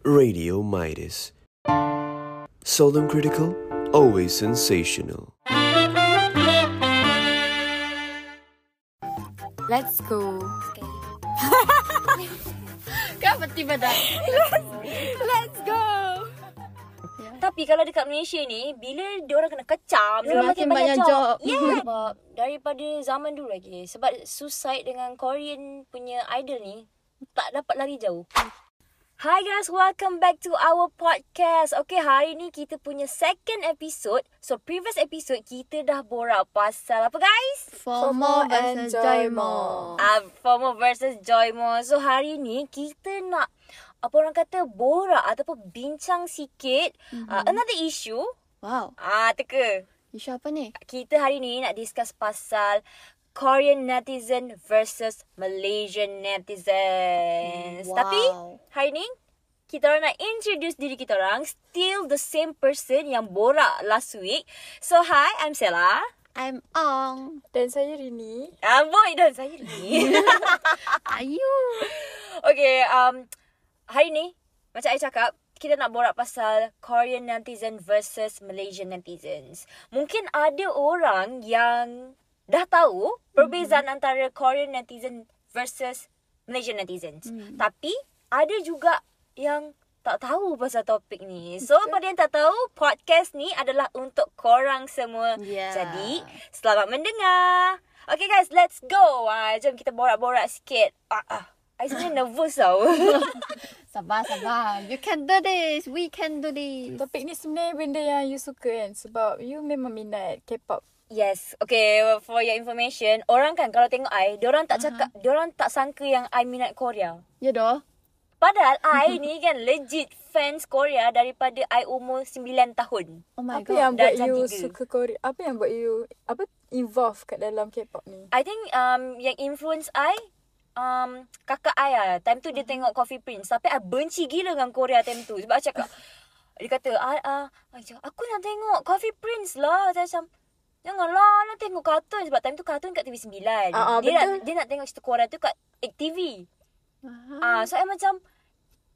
Radio Midas. Seldom critical, always sensational. Let's go. Kenapa tiba dah? Let's go. Tapi kalau dekat Malaysia ni Bila dia orang kena kecam Dia makin banyak, banyak job, job. Yeah Sebab daripada zaman dulu lagi Sebab suicide dengan Korean punya idol ni Tak dapat lari jauh Hi guys, welcome back to our podcast. Okay, hari ni kita punya second episode. So, previous episode kita dah borak pasal apa guys? FOMO versus Joymo. Uh, FOMO versus Joymo. So, hari ni kita nak apa orang kata borak ataupun bincang sikit mm-hmm. uh, another issue. Wow. Ah, teka. Isu apa ni? Kita hari ni nak discuss pasal Korean netizen versus Malaysian netizens. Wow. Tapi hari ni kita orang nak introduce diri kita orang still the same person yang borak last week. So hi, I'm Sela. I'm Ong. Dan saya Rini. Ah, boy dan saya ni. Ayu. okay, um hari ni macam saya cakap kita nak borak pasal Korean netizen versus Malaysian netizens. Mungkin ada orang yang dah tahu perbezaan mm-hmm. antara Korean netizen versus Malaysian netizens. Mm-hmm. Tapi ada juga yang tak tahu pasal topik ni. So Betul. pada yang tak tahu, podcast ni adalah untuk korang semua. Yeah. Jadi, selamat mendengar. Okay guys, let's go. Ah, jom kita borak-borak sikit. Ah, ah. I sebenarnya nervous tau. Sabar, sabar. You can do this. We can do this. Topik ni sebenarnya benda yang you suka kan sebab you memang minat K-pop. Yes. Okay, for your information, orang kan kalau tengok I, diorang tak cakap, uh-huh. diorang tak sangka yang I minat Korea. Ya doh. Padahal I ni kan legit fans Korea daripada I umur 9 tahun. Oh my apa god. yang dah buat you tiga. suka Korea? Apa yang buat you apa involve kat dalam K-pop ni? I think um yang influence I um kakak I lah. Time tu dia tengok Coffee Prince. Tapi I benci gila dengan Korea time tu. Sebab I cakap, dia kata, ah, ah, I cakap, aku nak tengok Coffee Prince lah. Saya macam, janganlah nak tengok kartun. Sebab time tu kartun kat TV9. Ah, ah, dia, nak, betul. dia nak tengok cerita Korea tu kat ACTV. Ah, so I macam,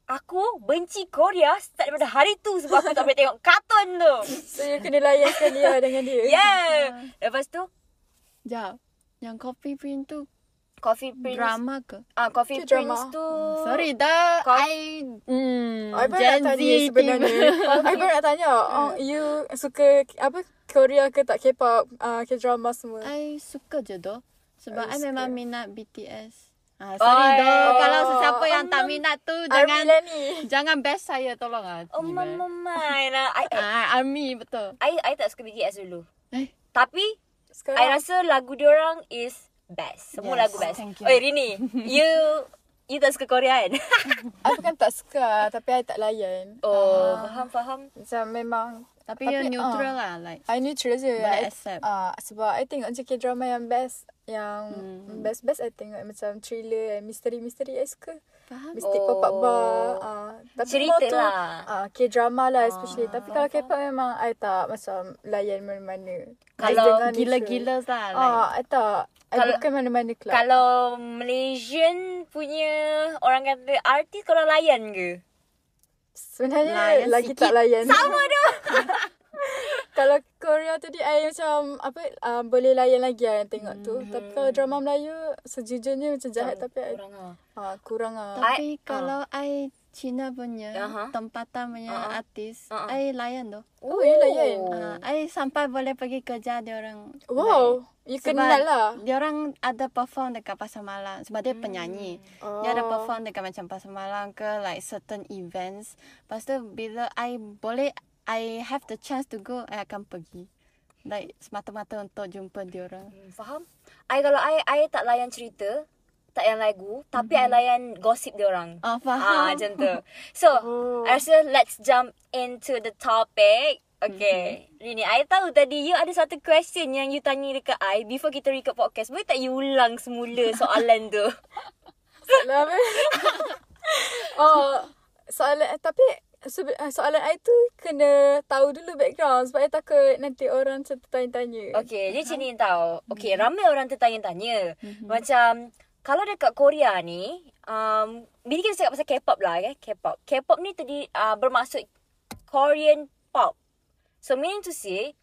aku benci Korea start daripada hari tu. Sebab aku tak boleh tengok kartun tu. So you kena layankan dia dengan dia. Yeah. Lepas tu, Jap. Yang Coffee Prince tu Coffee Prince. drama ke? Ah, Coffee Itu drama. Prince tu. Sorry dah. Kau- I hmm, I baru Gen nak Z tanya sebenarnya. I baru nak tanya, oh, you suka apa Korea ke tak K-pop, uh, K-drama semua? I suka je doh. Sebab I I memang minat BTS. Ah, sorry Oh, doh. oh. Kalau sesiapa yang tak Um, minat tu Army jangan lah ni. jangan best saya tolong ah. Oh, mama mai lah. I, I, Ah, Army betul. I, I tak suka BTS dulu. Eh. Tapi, Sekarang I rasa lagu diorang is best. Semua Yes, lagu best. you. Oi, Rini. You, you tak suka Korea kan? I bukan tak suka tapi I tak layan. oh, faham, faham. Macam memang Tapi, Tapi, you neutral ah. lah like. I neutral je. Boleh I, accept. Uh, sebab I tengok je K-drama yang best. Yang Hmm. best-best I tengok macam thriller and misteri-misteri I suka. Faham? Mystic Oh. pop-up bar. Uh, tapi Cerita to, lah. Uh, K-drama lah especially. Ah, tapi kalau K-pop memang I tak macam layan mana-mana. Kalau. Gila-gila lah like. Ah, I tak. I Kalau- bukan mana-mana club. Kalau Malaysian punya orang kata artis korang layan ke? Sebenarnya Layan lagi sikit. tak layan. Sama dah. kalau Korea tadi I macam apa uh, boleh layan lagi lah yang tengok tu. Tapi kalau drama Melayu sejujurnya macam jahat tapi I Kurang lah. ah kurang ah. Tapi I- kalau I Cina punya Aha. tempatan punya Uh-huh. artis, Uh-uh. I layan tu. Oh, you layan. Uh, I sampai boleh pergi kerja dia orang. Wow, you kenal lah. Dia orang ada perform dekat Pasar Malam sebab dia penyanyi. Dia ada Oh. perform dekat macam Pasar Malam ke like certain events. Lepas tu bila I boleh I have the chance to go, I akan pergi. Like semata-mata untuk jumpa dia orang. Hmm, faham? I kalau I, I tak layan cerita, tak layan lagu, tapi I layan gosip dia orang. Ah, faham. macam tu. So, Oh. I rasa let's jump into the topic. Okay. Rini, I tahu tadi you ada satu question yang you tanya dekat I before kita record podcast. Boleh tak you ulang semula soalan tu? Soalan apa? oh, soalan tapi sebe- ah, soalan I tu kena tahu dulu background sebab I takut nanti orang tertanya-tanya. Okay, dia macam ni tau. Okay, ramai orang tertanya-tanya. Macam, kalau dekat Korea ni, um, bila kita cakap pasal K-pop lah kan, K-pop. K-pop ni tadi uh, bermaksud Korean pop. So meaning to say,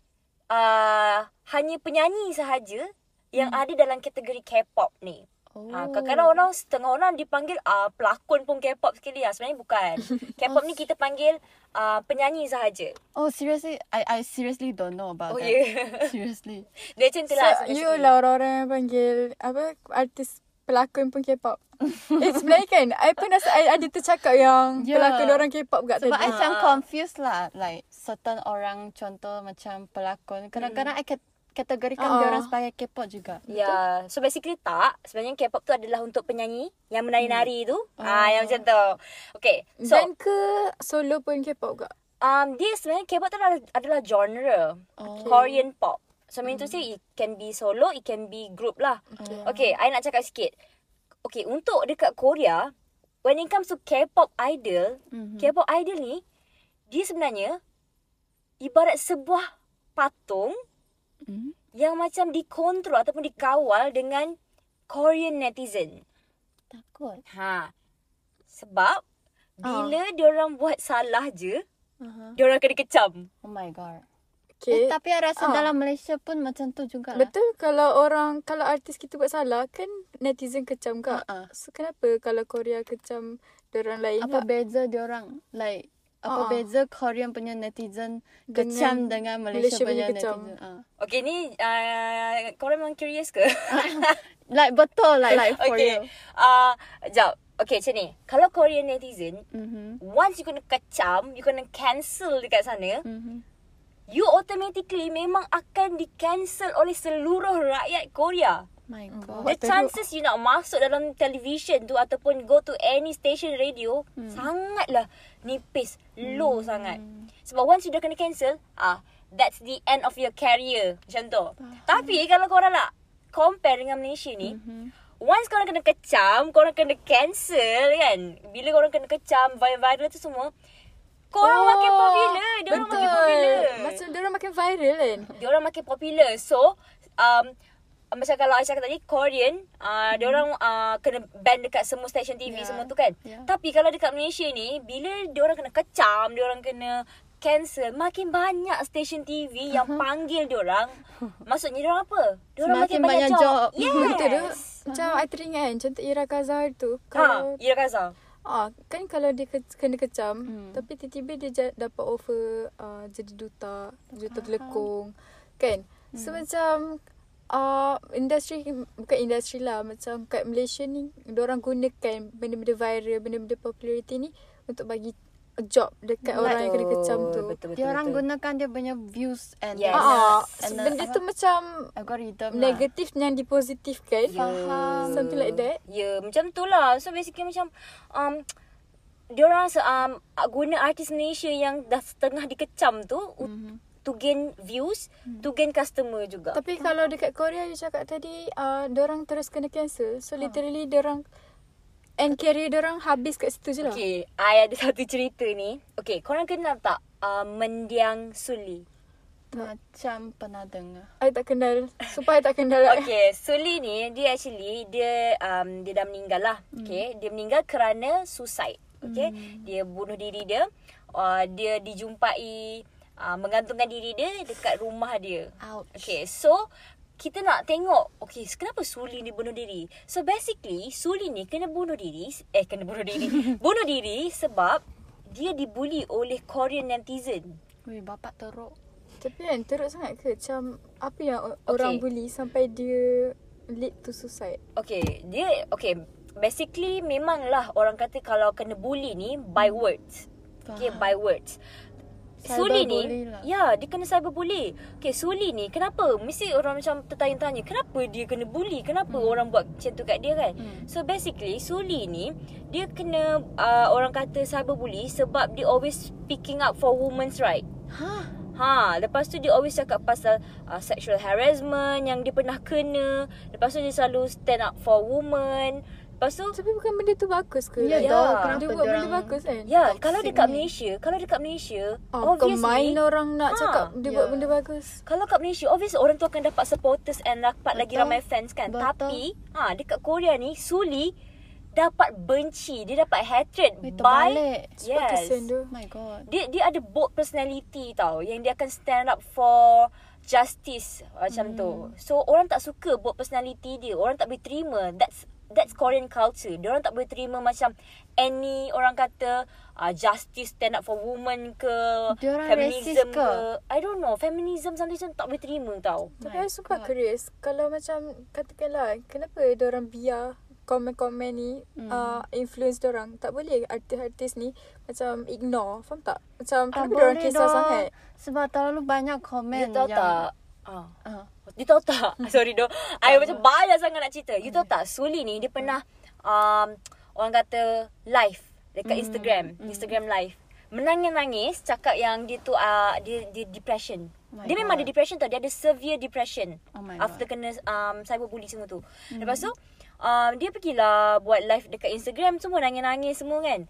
uh, hanya penyanyi sahaja yang Hmm. ada dalam kategori K-pop ni. Oh. Ha, kadang-kadang orang setengah orang dipanggil uh, pelakon pun K-pop sekali lah. Sebenarnya bukan. K-pop ni kita panggil uh, penyanyi sahaja. Oh seriously, I I seriously don't know about Oh that. yeah. Seriously. Dia macam tu So, lah. you basically. lah orang-orang yang panggil apa artis pelakon pun K-pop. eh sebenarnya kan, I pun rasa I ada tercakap yang Ya. pelakon orang K-pop kat Sebab tadi. I macam confused lah. Like certain orang contoh macam pelakon. Kadang-kadang I kat- kategorikan Ah. dia orang sebagai K-pop juga. Ya, so basically tak. Sebenarnya K-pop tu adalah untuk penyanyi yang menari-nari tu. Ah, yang macam tu. Okay, so Dan ke solo pun K-pop ke? um, dia sebenarnya K-pop tu adalah, adalah genre Oh. Korean pop. So mean to say it can be solo, it can be group lah. Okay. Okay, I nak cakap sikit. Okay, untuk dekat Korea, when it comes to K-pop idol, Mhm. K-pop idol ni, dia sebenarnya ibarat sebuah patung Mhm. yang macam dikontrol ataupun dikawal dengan Korean netizen. Takut. Ha. Sebab bila dia orang buat salah je, Uh-huh. dia orang kena kecam. Oh my god. Okay. Eh, tapi I rasa Ah. dalam Malaysia pun macam tu juga lah. Betul kalau orang kalau artis kita buat salah kan netizen kecam kak. Ha-ha. So kenapa kalau Korea kecam orang lain Apa tak? beza dia orang? Like apa Ah. beza Korean punya netizen Dengan kecam dengan Malaysia, Malaysia punya punya kecam. netizen? Ah. Okay, ni uh, korang memang curious ke? Like betul like, like for okay. real. Uh, sekejap. Okay, macam ni. Kalau Korean netizen, Mhm. once you kena kecam, you kena cancel dekat sana, Mhm. You automatically memang akan di-cancel oleh seluruh rakyat Korea. My Hmm. god. The chances you nak masuk dalam television tu ataupun go to any station radio Hmm. sangatlah nipis, low sangat. Sebab once you dah kena cancel, ah that's the end of your career. Macam tu. Tapi kalau korang nak compare dengan Malaysia ni, Mhm. once korang kena kecam, korang kena cancel kan. Bila korang kena kecam, viral tu semua, korang makin popular. Dia orang makin popular. Macam dia orang makin viral kan. Dia orang makin popular. So, um, macam kalau I cakap tadi, Korean, uh, dia orang uh, kena ban dekat semua stesen TV Yeah. semua tu kan. Yeah. Tapi kalau dekat Malaysia ni, bila dia orang kena kecam, dia orang kena cancel, makin banyak stesen TV yang panggil dia orang. Maksudnya dia orang apa? Dia orang makin banyak, banyak job. job. Yes. Betul tu. Macam I teringat kan contoh Ira Kazar tu. Ha, Kalau Ira Kaza. Ah kan kalau dia ke, kena kecam Hmm. tapi tiba-tiba dia ja, dapat offer uh, jadi duta, duta telekong. Kan? So Hmm. macam uh, industri bukan industri lah macam kat Malaysia ni orang gunakan benda-benda viral, benda-benda popularity ni untuk bagi job dekat Like- orang yang kena kecam tu. Betul, betul, Dia orang betul. gunakan dia punya views and Yes. Ah, and the benda tu macam algorithm lah. negatif yang dipositifkan. Faham. Something like that. Ya, macam tu lah. So basically macam um, diorang se- um, guna artis Malaysia yang dah setengah dikecam tu mm-hmm. to gain views, to gain customer juga. Tapi kalau dekat Korea dia cakap tadi uh, orang terus kena cancel. So literally orang end career orang habis kat situ je lah. Okay, I ada satu cerita ni. Okay, korang kenal tak uh, Mendiang Suli? Macam pernah dengar. I tak kenal. Supaya tak kenal. Okay, Suli ni dia actually dia um, dia dah meninggal lah. Okay, dia meninggal kerana suicide. Okay, dia bunuh diri dia. Uh, dia dijumpai uh, menggantungkan diri dia dekat rumah dia. Ouch. Okay, so kita nak tengok, okay, kenapa Suli ni bunuh diri? So basically, Suli ni kena bunuh diri, eh kena bunuh diri, bunuh diri sebab dia dibuli oleh Korean netizen. Weh, bapak teruk. Tapi kan teruk sangat ke? Macam apa yang orang Okay. bully sampai dia lead to suicide? Okay, dia okay. Basically memanglah orang kata kalau kena bully ni by words. Okay, by words. Suli ni, lah. ya, dia kena cyberbully. Okay, Suli ni kenapa? Mesti orang macam tertanya-tanya, kenapa dia kena bully? Kenapa hmm. orang buat macam tu kat dia kan? Hmm. So basically, Suli ni, dia kena uh, orang kata cyberbully sebab dia always speaking up for women's right. Hah? Ha, lepas tu dia always cakap pasal uh, sexual harassment yang dia pernah kena. Lepas tu dia selalu stand up for women. Lepas tu Tapi bukan benda tu bagus ke? Ya, dah. Dia Kenapa buat benda bagus kan? Ya, Toxic kalau dekat ni. Malaysia, kalau dekat Malaysia, Oh, obviously main orang nak Ha, cakap dia buat ya. benda bagus. kalau kat Malaysia, obviously orang tu akan dapat supporters and dapat lagi Betul. ramai fans kan. Betul. Tapi, ha dekat Korea ni, Suli dapat benci, dia dapat hatred by terbalik. Sebab kesian dia. Oh my god. dia dia ada bold personality tau yang dia akan stand up for justice macam hmm. tu. So orang tak suka bold personality dia. Orang tak boleh terima. That's that's Korean culture. Dia orang tak boleh terima macam any orang kata uh, justice stand up for women ke Diorang feminism racist ke? I don't know. Feminism something macam tak boleh terima tau. Tapi I suka. Chris. Kalau macam katakanlah kenapa dia orang biar komen-komen ni Hmm. uh, influence dia orang. Tak boleh artis-artis ni macam ignore. Faham tak? Macam Tak kenapa dia orang kisah sangat? Sebab terlalu banyak komen You tahu yang... tak? Ah. Ah. You tahu tak? Sorry doh. I macam banyak sangat nak cerita. You tahu tak? Suli ni dia pernah um, orang kata live dekat Hmm. Instagram, Instagram live. Menangis-nangis cakap yang dia tu uh, dia dia depression. Oh dia memang God. ada depression tau. Dia ada severe depression. Oh after God. kena um, cyberbully semua tu. Lepas tu um, dia pergilah buat live dekat Instagram semua nangis-nangis semua kan.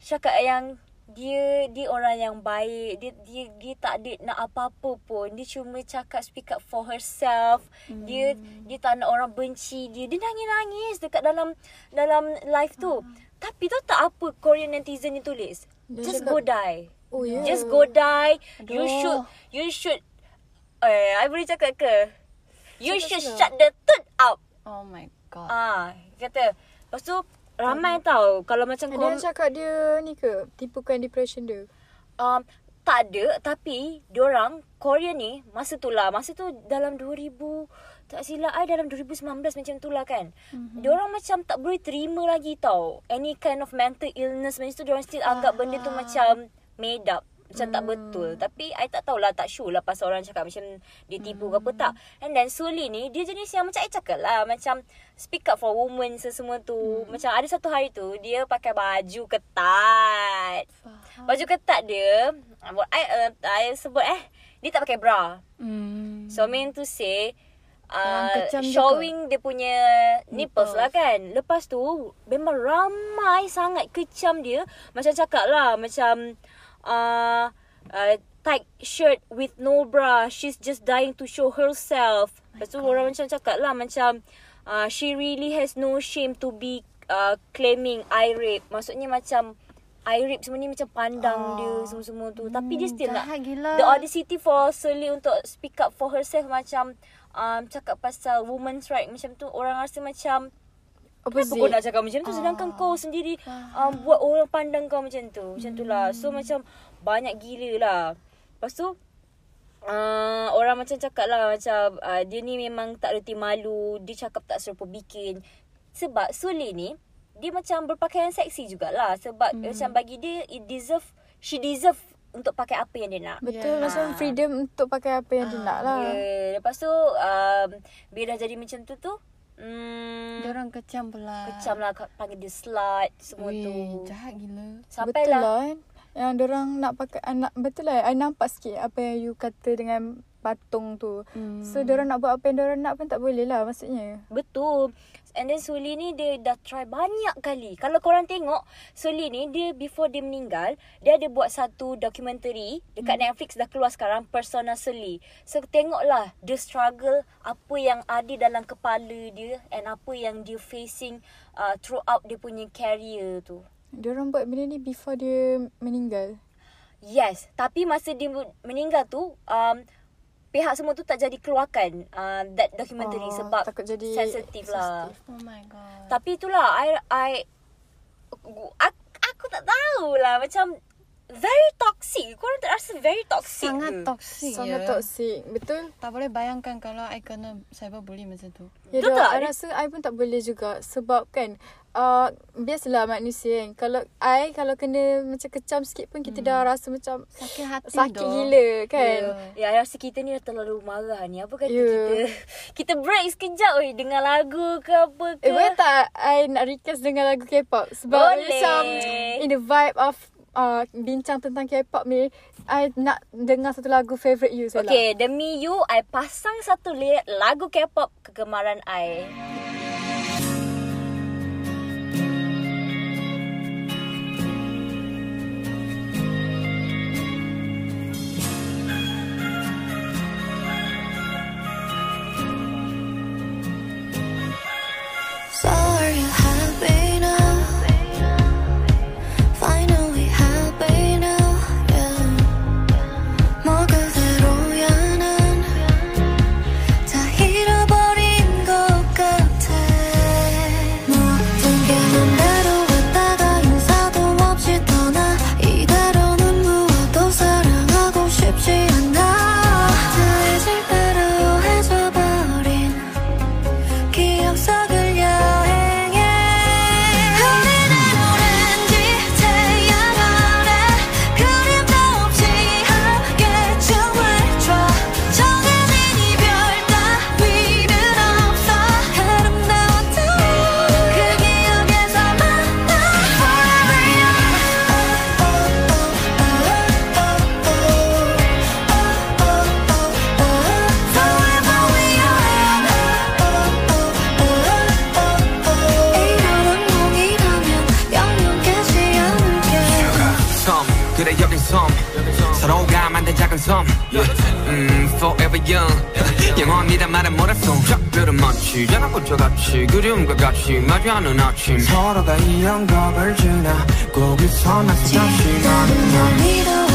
Cakap yang dia dia orang yang baik dia dia dia tak ada nak apa-apa pun dia cuma cakap speak up for herself hmm. dia dia tak nak orang benci dia dia nangis-nangis dekat dalam dalam live tu tapi tahu tak apa Korean netizen ni tulis Dia just cakap- go die Oh, ya. just go die you Aduh. should you should eh I boleh cakap ke you Cakap should senang. shut the tut up Oh my god. ah kata lepas tu ramai tau kalau macam yang cakap dia ni ke? Tipukan depression dia. um, tak ada tapi diorang Korea ni masa tu lah masa tu dalam 2000 tak silap I dalam 2019 macam tu lah kan mm-hmm. diorang macam tak boleh terima lagi tau any kind of mental illness macam tu diorang still anggap benda tu macam made up macam tak betul. Tapi I tak tahulah Tak sure lah Pasal orang cakap Macam dia tipu ke apa tak. And then Suli ni Dia jenis yang Macam I cakap lah Macam Speak up for women Sesemua tu. Macam ada satu hari tu Dia pakai baju ketat. Faham. Baju ketat dia Buat I, uh, I sebut eh Dia tak pakai bra. Hmm. So mean to say uh, kecam juga. Showing dia punya Nipples Nipples. lah kan. Lepas tu Memang ramai sangat kecam dia. Macam cakap lah Macam uh, uh, Tight shirt with no bra. She's just dying to show herself. Lepas tu orang macam cakap lah Macam uh, She really has no shame to be uh, Claiming eye rape. Maksudnya macam Eye rape semua ni macam pandang dia Semua-semua tu. Tapi dia still nak gila. The audacity for Suli untuk speak up for herself Macam um, Cakap pasal women's right Macam tu Orang rasa macam Kenapa Opposite. kau nak cakap macam tu? Sedangkan kau sendiri um, Buat orang pandang kau macam tu. Macam tu lah. So macam Banyak gila lah. Lepas tu uh, Orang macam cakap lah Macam uh, Dia ni memang tak reti malu. Dia cakap tak serupa bikin. Sebab Suli ni Dia macam berpakaian seksi jugalah. Sebab hmm. macam bagi dia It deserve She deserve Untuk pakai apa yang dia nak. Betul. Ya. macam freedom untuk pakai apa yang dia nak lah. Yeah. Lepas tu um, Bila dah jadi macam tu tu hmm, Dia orang kecam pula. Kecam lah Panggil dia slut Semua Weh, tu jahat gila. Sampai betul lah lah kan. Yang orang nak pakai anak betul lah. I nampak sikit apa yang you kata dengan patung tu. Hmm. So orang nak buat apa yang orang nak pun tak boleh lah maksudnya. Betul And then Suli ni dia dah try banyak kali Kalau korang tengok Suli ni dia before dia meninggal Dia ada buat satu dokumentari Dekat hmm. Netflix dah keluar sekarang Persona Suli So tengoklah The struggle Apa yang ada dalam kepala dia And apa yang dia facing uh, Throughout dia punya career tu Diorang buat benda ni before dia meninggal. Yes, tapi masa dia meninggal tu um, pihak semua tu tak jadi keluarkan uh, that documentary Oh, sebab takut jadi sensitif lah. Oh my god. Tapi itulah I I aku, aku tak tahulah macam very toxic. Korang tak rasa very toxic Sangat ke? toxic Sangat ya. toxic. Betul? Tak boleh bayangkan kalau I kena cyberbully macam tu. Ya Betul tak? I rasa I pun tak boleh juga sebab kan uh, biasalah manusia kan. Kalau I kalau kena macam kecam sikit pun kita dah rasa macam Sakit hati sakit doh. gila kan. Ya, I rasa kita ni dah terlalu marah ni. Apa kata Ya. kita? Kita break sekejap weh dengar lagu ke apa ke? Eh boleh tak I nak request dengan lagu K-pop Sebab Boleh. macam In the vibe of uh, Bincang tentang K-pop ni I nak dengar satu lagu favourite you Sela Okay, demi you, I pasang satu lagu K-pop kegemaran I. 같이 마주하는 아침. 서로가 이 영겁을 그서 나서 다시 가는 날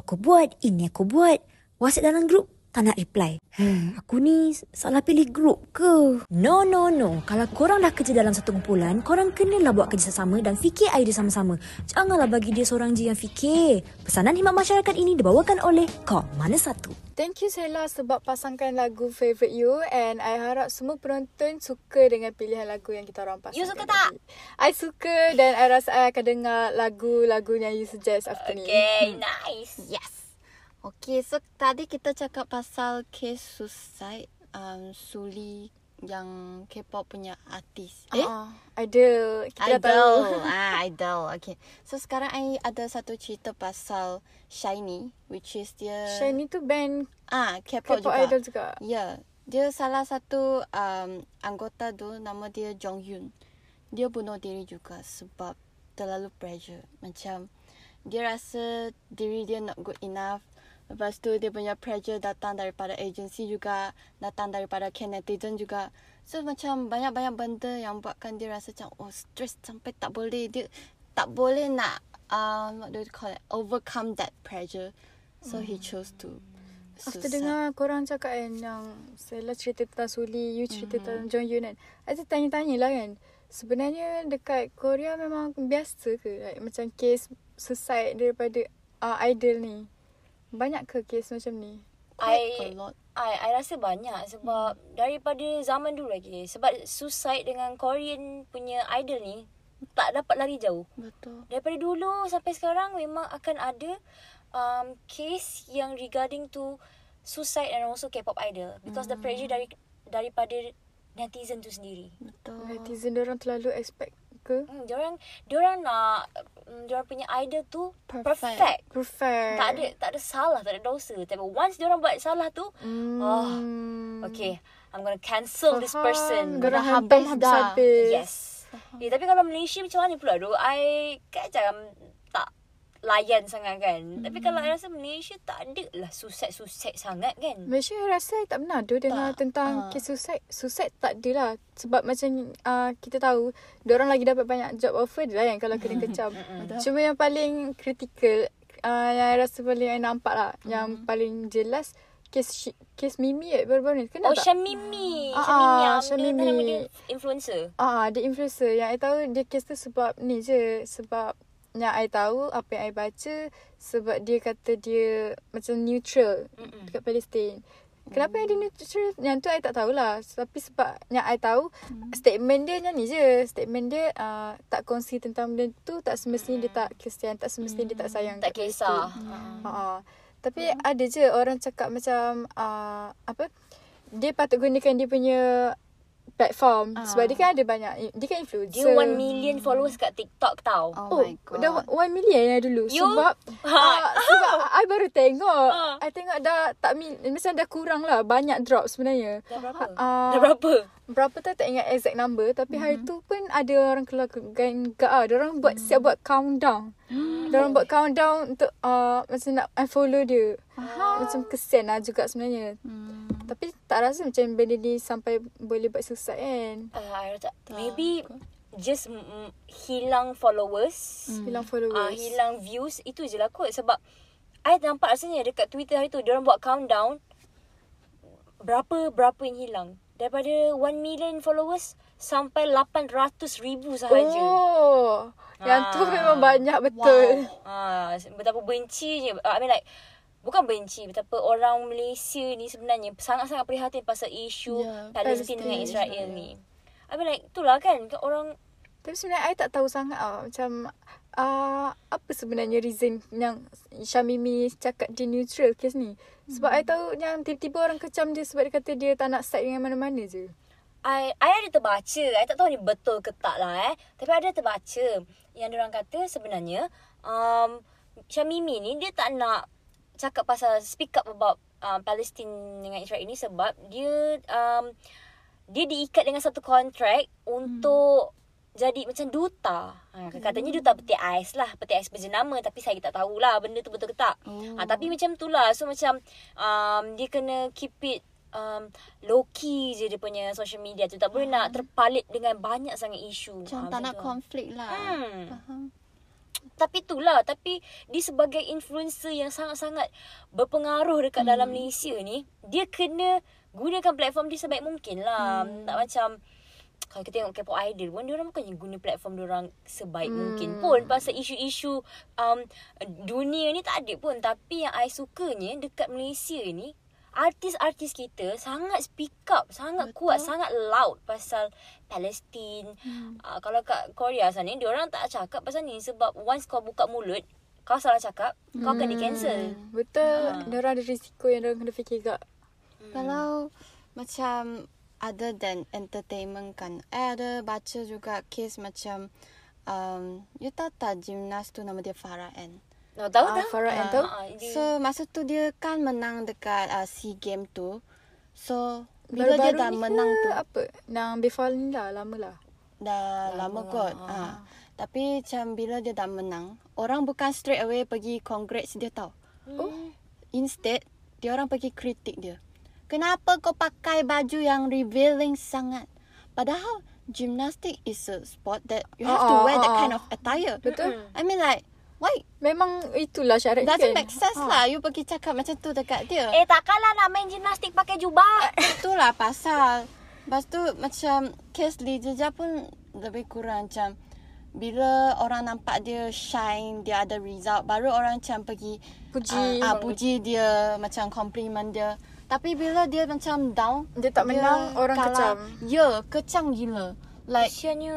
Aku buat, ini aku buat. WhatsApp dalam grup, tak nak reply. Hmm, aku ni salah pilih grup ke? No, no, no. Kalau korang dah kerja dalam satu kumpulan, korang kenalah buat kerja sama dan fikir idea sama-sama. Janganlah bagi dia seorang je yang fikir. Pesanan khidmat masyarakat ini dibawakan oleh Kau Mana Satu. Thank you Sheila sebab pasangkan lagu Favorite You and I harap semua penonton suka dengan pilihan lagu yang kita orang pasangkan. You suka tak? tadi. I suka dan I rasa I akan dengar lagu-lagu yang you suggest after ni. Okay, nice. Yes. Okay, so tadi kita cakap pasal case suicide um, Suli yang K-pop punya artis. Eh? Uh, idol. Kita dah tahu. Idol. ah, idol. Okay. So sekarang I ada satu cerita pasal Shiny which is dia Shiny tu band ah K-pop, K-pop juga. idol juga. Ya. Yeah. Dia salah satu um, anggota tu nama dia Jong Hyun. Dia bunuh diri juga sebab terlalu pressure. Macam dia rasa diri dia not good enough. Lepas tu dia punya pressure datang daripada agensi juga, datang daripada Ken netizen juga. So macam banyak-banyak benda yang buatkan dia rasa macam oh stress sampai tak boleh dia tak boleh nak um, what do you call it overcome that pressure. So he chose to After suicide. dengar korang cakap kan yang Stella cerita tentang Suli, you cerita Mm-hmm. tentang Jong Hyun kan. Tanya-tanya lah kan. Sebenarnya dekat Korea memang biasa ke? Like, macam case suicide daripada uh, idol ni. Banyak ke case macam ni? Quite a I lot. I, I rasa banyak sebab daripada zaman dulu lagi. Sebab suicide dengan Korean punya idol ni tak dapat lari jauh. Betul. Daripada dulu sampai sekarang memang akan ada um, case yang regarding to suicide and also K-pop idol because the pressure dari daripada netizen tu sendiri. Betul. Netizen orang terlalu expect ke? Hmm, diorang diorang nak um, diorang punya idol tu Perfect. perfect. Perfect. Tak ada tak ada salah, tak ada dosa. Tapi once diorang buat salah tu, Hmm. oh, okay, I'm gonna cancel this person. Diorang Dah hantam habis dah. habis-habis. Yes. Eh, tapi kalau Malaysia macam mana pula tu? I kan macam layan sangat kan. Mm. Tapi kalau I rasa Malaysia tak ada lah suicide-suicide sangat kan. Malaysia rasa I tak pernah ada dengar Tak. tentang Ah. kes suicide. Suicide tak ada lah. Sebab macam uh, kita tahu, orang lagi dapat banyak job offer je lah kan kalau kena kecam. Cuma yang paling kritikal, uh, yang I rasa paling I nampak lah, yang paling jelas, kes kes Mimi eh, baru-baru ni. Kenal Oh, tak? Syamimi. Ah, Syamimi ah, yang Syamimi. dia, nama dia influencer. Ah, dia influencer. Yang I tahu dia kes tu sebab ni je. Sebab yang I tahu, apa yang I baca, sebab dia kata dia macam neutral Mm-mm. dekat Palestin. Kenapa yang dia neutral? Yang tu I tak tahulah. Tapi sebab yang I tahu, statement dia yang ni je. Statement dia uh, tak kongsi tentang benda tu, tak semestinya dia tak kesian, tak semestinya dia tak sayang Tak kisah. Palestin. Ha. Tapi ada je orang cakap macam uh, apa? Dia patut gunakan dia punya platform Ah. sebab dia kan ada banyak dia kan influencer. Dia 1 million followers kat TikTok tau. Oh, my god. Dah 1 million ya dulu You? sebab Ha. uh, sebab I baru tengok. Ha. I tengok dah tak mil, macam dah kurang lah banyak drop sebenarnya. Dah berapa? Ah, Dah berapa? Berapa tu tak ingat exact number tapi mm-hmm. hari tu pun ada orang keluar gang gak ah. Orang buat siap buat countdown. Orang buat countdown untuk uh, macam nak unfollow dia. Macam kesian lah juga sebenarnya. Hmm. Tapi tak rasa macam benda ni sampai boleh buat susah kan. Uh, I rasa maybe just mm, mm, hilang followers. Hilang Ah, followers. hilang views itu je lah kot sebab I nampak rasanya dekat Twitter hari tu dia orang buat countdown berapa berapa yang hilang daripada 1 million followers sampai 800 ribu sahaja. Oh. Yang tu Ah. memang banyak betul. Ah, betapa bencinya I mean like bukan benci betapa orang Malaysia ni sebenarnya sangat-sangat prihatin pasal isu Ya, Palestin dengan Palestin, Israel ni. I mean like itulah kan orang Tapi sebenarnya I tak tahu sangat tau. Macam uh, apa sebenarnya reason yang Syamimi cakap dia neutral kes ni. Sebab I tahu yang tiba-tiba orang kecam dia sebab dia kata dia tak nak side dengan mana-mana je. I, I ada terbaca. I tak tahu ni betul ke tak lah eh. Tapi ada terbaca yang orang kata sebenarnya um, Syamimi ni dia tak nak cakap pasal speak up about um, Palestin dengan Israel ni sebab dia um, dia diikat dengan satu kontrak untuk jadi macam duta. Ha, katanya duta peti ais lah. Peti ais berjenama. Tapi saya tak tahulah benda tu betul ke tak. Oh. Ha, tapi macam tu lah. So macam um, dia kena keep it um, low key je dia punya social media tu. Tak boleh nak terpalit dengan banyak sangat isu. Macam Ha, tak nak tu konflik lah. Hmm. Faham. Tapi itulah Tapi dia sebagai influencer yang sangat-sangat Berpengaruh dekat hmm. dalam Malaysia ni Dia kena Gunakan platform dia sebaik mungkin lah hmm. Tak macam Kalau kita tengok K-pop idol pun Diorang bukannya guna platform diorang Sebaik hmm. mungkin pun Pasal isu-isu um, Dunia ni tak ada pun Tapi yang I sukanya Dekat Malaysia ni Artis-artis kita sangat speak up, sangat Betul. kuat, sangat loud pasal Palestin. Hmm. Uh, kalau kat Korea sana, dia orang tak cakap pasal ni sebab once kau buka mulut, kau salah cakap, kau akan di cancel. Betul. Ha. Dia orang ada risiko yang dia orang kena fikir kak. Kalau macam other than entertainment kan, eh ada baca juga case macam um, you tahu tak gymnast tu nama dia Farah Ann. No, tahu Ah, tak? Farah Ann Ah, tahu? ah, dia- So masa tu dia kan menang dekat uh, SEA Game tu. So bila dia Baru-baru dah ni menang tu Apa? Yang before ni lah. Lama lah. dah lama, kot. Ha. Tapi macam bila dia dah menang, orang bukan straight away pergi congrats dia tau. Oh. Instead, dia orang pergi kritik dia. Kenapa kau pakai baju yang revealing sangat? Padahal gymnastic is a sport that you have to Ah, wear that ah, kind of attire. Betul. I mean like, why? Memang itulah syarat Doesn't kan. make sense lah. You pergi cakap macam tu dekat dia. Eh, takkanlah nak main gimnastik pakai jubah. Itulah pasal. Lepas tu macam case Lee Jeja pun lebih kurang macam bila orang nampak dia shine, dia ada result, baru orang macam pergi Puji. ah, ah, puji dia, macam compliment dia. Tapi bila dia macam down, Dia tak menang, orang kecam. Ya, kecam gila. Like, Kesiannya.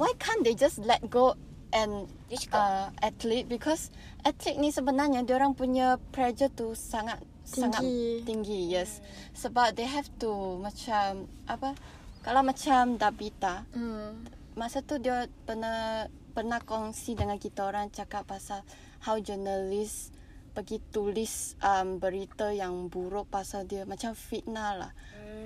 why can't they just let go and Dia. Uh, athlete because athlete ni sebenarnya dia orang punya pressure tu sangat sangat Tinggi. tinggi yes sebab they have to macam apa kalau macam Dabita Hmm. masa tu dia pernah pernah kongsi dengan kita orang cakap pasal how journalist pergi tulis um, berita yang buruk pasal dia macam fitnah lah.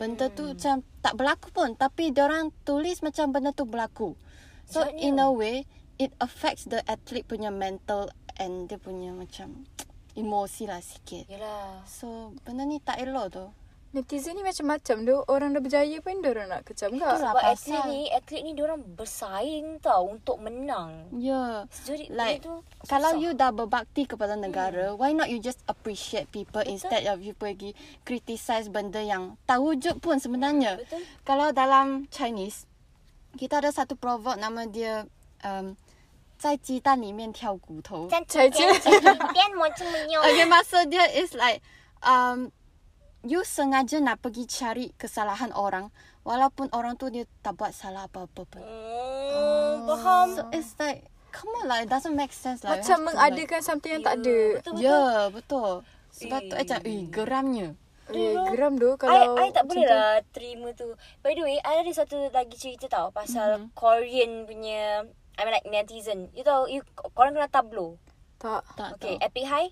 Benda tu macam tak berlaku pun tapi dia orang tulis macam benda tu berlaku. So Maksudnya? in a way it affects the athlete punya mental and dia punya macam emosi lah sikit. Yalah. So benda ni tak elok tu. Netizen ni macam-macam tu. Orang dah berjaya pun dia orang nak kecam kak. Itulah Sebab pasal. atlet ni, atlet ni diorang bersaing tau untuk menang. Ya. Jadi Like tu kalau susah. you dah berbakti kepada negara, hmm. why not you just appreciate people Betul. instead of you pergi criticize benda yang tak wujud pun sebenarnya. Betul. Kalau dalam Chinese, kita ada satu proverb nama dia um, 在鸡蛋里面挑骨头。 Cai cai. Pian mo cuma Okay, maksud dia is like um, you sengaja nak pergi cari kesalahan orang walaupun orang tu dia tak buat salah apa-apa pun. Hmm, faham. So it's like come on lah, it doesn't make sense lah. You Macam have to, mengadakan something yang tak ada. Betul Ya, yeah, betul. Sebab tu Eh. macam, eh, geramnya. Eh, geram tu I, kalau I tak macam boleh tu. lah terima tu. By the way, I ada satu lagi cerita tau pasal mm-hmm. Korean punya I mean like netizen. You tahu, you, korang kenal Tableau? Tak. Tak Okay, tahu. Epic High?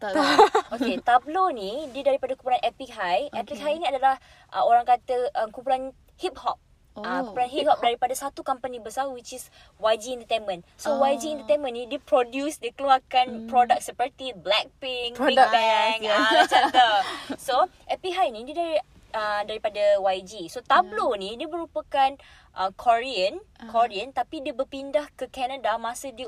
Tak tahu. Okay, Tableau ni dia daripada kumpulan Epic High. Epic High ni adalah uh, orang kata uh, kumpulan hip hop. Oh. Ah, brand hip hop daripada satu company besar which is YG Entertainment. So Oh. YG Entertainment ni dia produce, dia keluarkan produk seperti Blackpink, Big Produk. Bang, ah, macam tu. So Epi High ni dia dari uh, daripada YG. So Tableau ni dia merupakan uh, Korean, Korean tapi dia berpindah ke Canada masa dia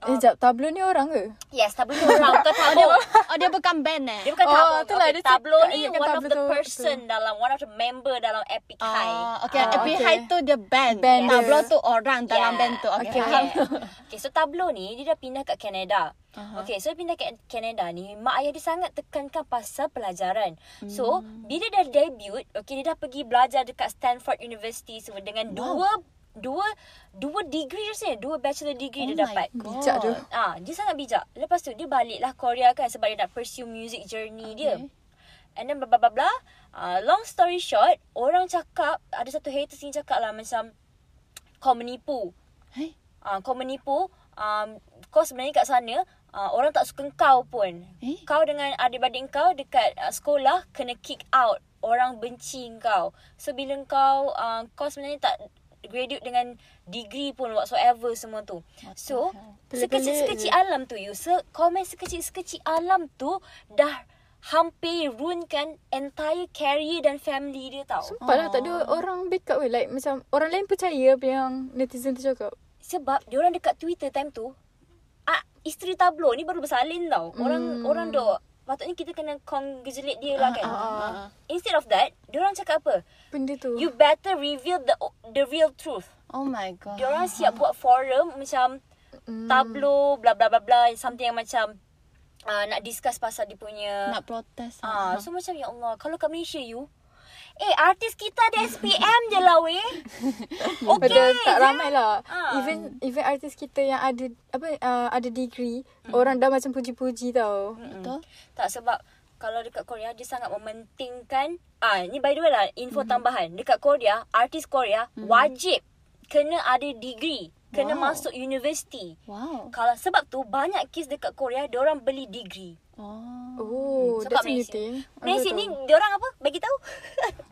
Eh, jap, tablo ni orang ke? Yes, Tableau ni orang bukan Tableau. Oh dia bukan band eh? Dia bukan Oh, Tableau. itulah okay, dia cakap, ni one of the tu- person dalam one of the member dalam Epic High. Ah, okay, Ah, Epi okay. High tu dia band. Band dia. Tableau tu orang dalam band tu. Okay, Okay. faham. okay, so Tableau ni dia dah pindah kat Canada. Uh-huh. Okay, so dia pindah kat Canada ni, mak ayah dia sangat tekankan pasal pelajaran. So, bila dah debut, okay, dia dah pergi belajar dekat Stanford University semua dengan wow. dua dua dua degree rasanya, dua bachelor degree Oh dia my dapat. God. Bijak tu. Ah, dia sangat bijak. Lepas tu dia baliklah Korea kan sebab dia nak pursue music journey dia. Okay. And then bla bla bla. Uh, long story short, orang cakap ada satu haters ni cakap lah macam kau menipu. Hey. Ah, kau menipu. Um, kau sebenarnya kat sana uh, orang tak suka kau pun. Eh? Kau dengan adik-adik kau dekat uh, sekolah kena kick out. Orang benci kau. So bila kau uh, kau sebenarnya tak graduate dengan degree pun whatsoever semua tu. So, sekecil-sekecil alam tu you. Se komen sekecil-sekecil alam tu dah hampir ruinkan entire career dan family dia tau. Sumpah lah, tak ada orang backup ke. Like, macam orang lain percaya apa yang netizen tu cakap. Sebab dia orang dekat Twitter time tu ah, isteri tablo ni baru bersalin tau. Orang Hmm. orang dok patutnya kita kena congratulate dia lah kan. Ah, Instead of that, dia orang cakap apa? Benda tu. You better reveal the the real truth. Oh my god. Dia orang siap buat forum macam Hmm. tablo bla bla bla bla something yang macam uh, nak discuss pasal dia punya nak protes. Ah, so macam ya Allah, kalau kat Malaysia you Eh, artis kita ada SPM je lah weh. Okay. Betul, tak je. ramai lah. Ah. Even even artis kita yang ada apa uh, ada degree, orang dah macam puji-puji tau. Betul? Tak sebab kalau dekat Korea dia sangat mementingkan ah ni by the way lah info mm-hmm. tambahan dekat Korea artis Korea mm-hmm. wajib kena ada degree kena Wow. masuk universiti Wow. kalau sebab tu banyak kes dekat Korea dia orang beli degree Oh. Oh, So, that's kat a new Malaysia. thing. Malaysia ni orang apa bagi tahu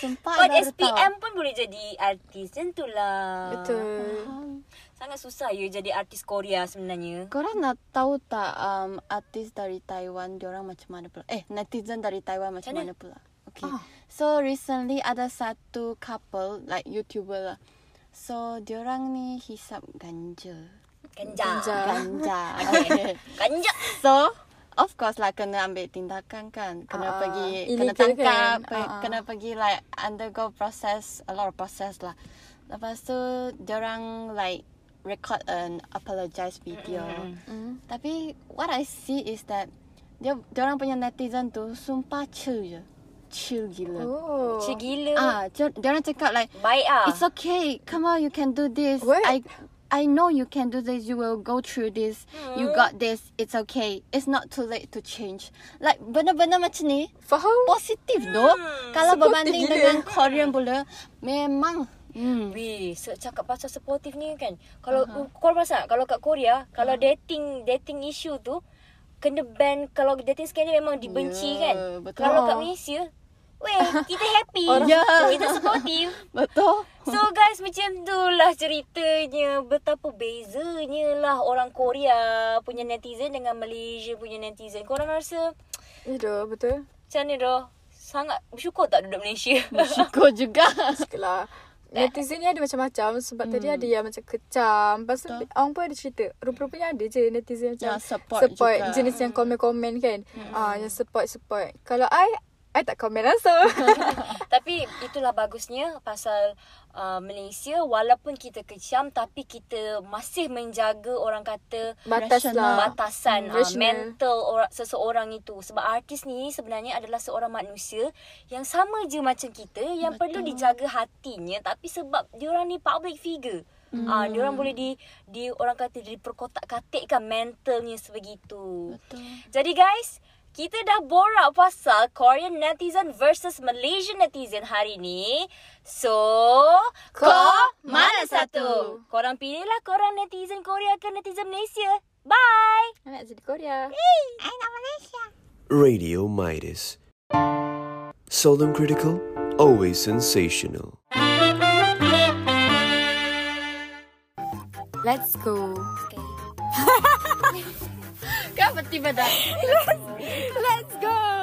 Sumpah Buat SPM pun boleh jadi artis Macam tu lah Betul. Faham. Sangat susah ya jadi artis Korea sebenarnya Korang nak tahu tak um, artis dari Taiwan diorang macam mana pula? Eh, netizen dari Taiwan macam Macam mana pula? Okay. So recently ada satu couple like YouTuber lah. So diorang ni hisap ganja. Ganja Ganja. Ganja. Okay. Ganja So of course lah kena ambil tindakan kan. Kena Ah, pergi kena illegal tangkap, kan? Ah, ah. kena pergi like undergo process, a lot of process lah. Lepas tu diorang like record an apologize video. Mm. Tapi what I see is that dia orang punya netizen tu sumpah chill je. Chill gila. Oh. Cik gila Ah, dia orang cakap like Baik ah it's okay. Come on, you can do this. What? I I know you can do this. You will go through this. You got this. It's okay. It's not too late to change. Like benda-benda macam ni Faham? positif doh. Kalau Supportive berbanding gila. dengan Korean pula memang hmm. Weh, se- cakap pasal supportive ni kan. Kalau uh-huh. kau perasan kalau kat Korea, kalau dating dating issue tu kena ban kalau dating scandal memang dibenci Ya, kan. betul. Kalau kat Oh. Malaysia, weh, kita happy. Ya. Kita supportive. betul. So guys macam tu lah ceritanya Betapa bezanya lah orang Korea punya netizen dengan Malaysia punya netizen Korang rasa Ya dah, betul. macam mana dah? Sangat bersyukur tak duduk Malaysia? Syukur juga. Sekelah. Netizen ni ada macam-macam sebab tadi ada yang macam kecam. Lepas tu orang pun ada cerita. Rupa-rupanya ada je netizen macam Yang support support juga. jenis yang komen-komen kan. Ah yang support-support. Kalau I I tak komen langsung. Tapi itulah bagusnya pasal uh, Malaysia walaupun kita kecam tapi kita masih menjaga orang kata Batas lah. batasan Hmm, uh, mental orang seseorang itu sebab artis ni sebenarnya adalah seorang manusia yang sama je macam kita yang Betul. perlu dijaga hatinya tapi sebab diorang ni public figure Hmm. Ah, diorang boleh di di orang kata diperkotak-katikkan mentalnya sebegitu. Betul. Jadi guys, kita dah borak pasal Korean netizen versus Malaysian netizen hari ni. So, kau mana satu? Korang pilihlah korang netizen Korea ke netizen Malaysia. Bye! I nak jadi Korea. Hey, I nak Malaysia. Radio Midas. Seldom critical, always sensational. Let's go. Okay. tiba dah? Let's go.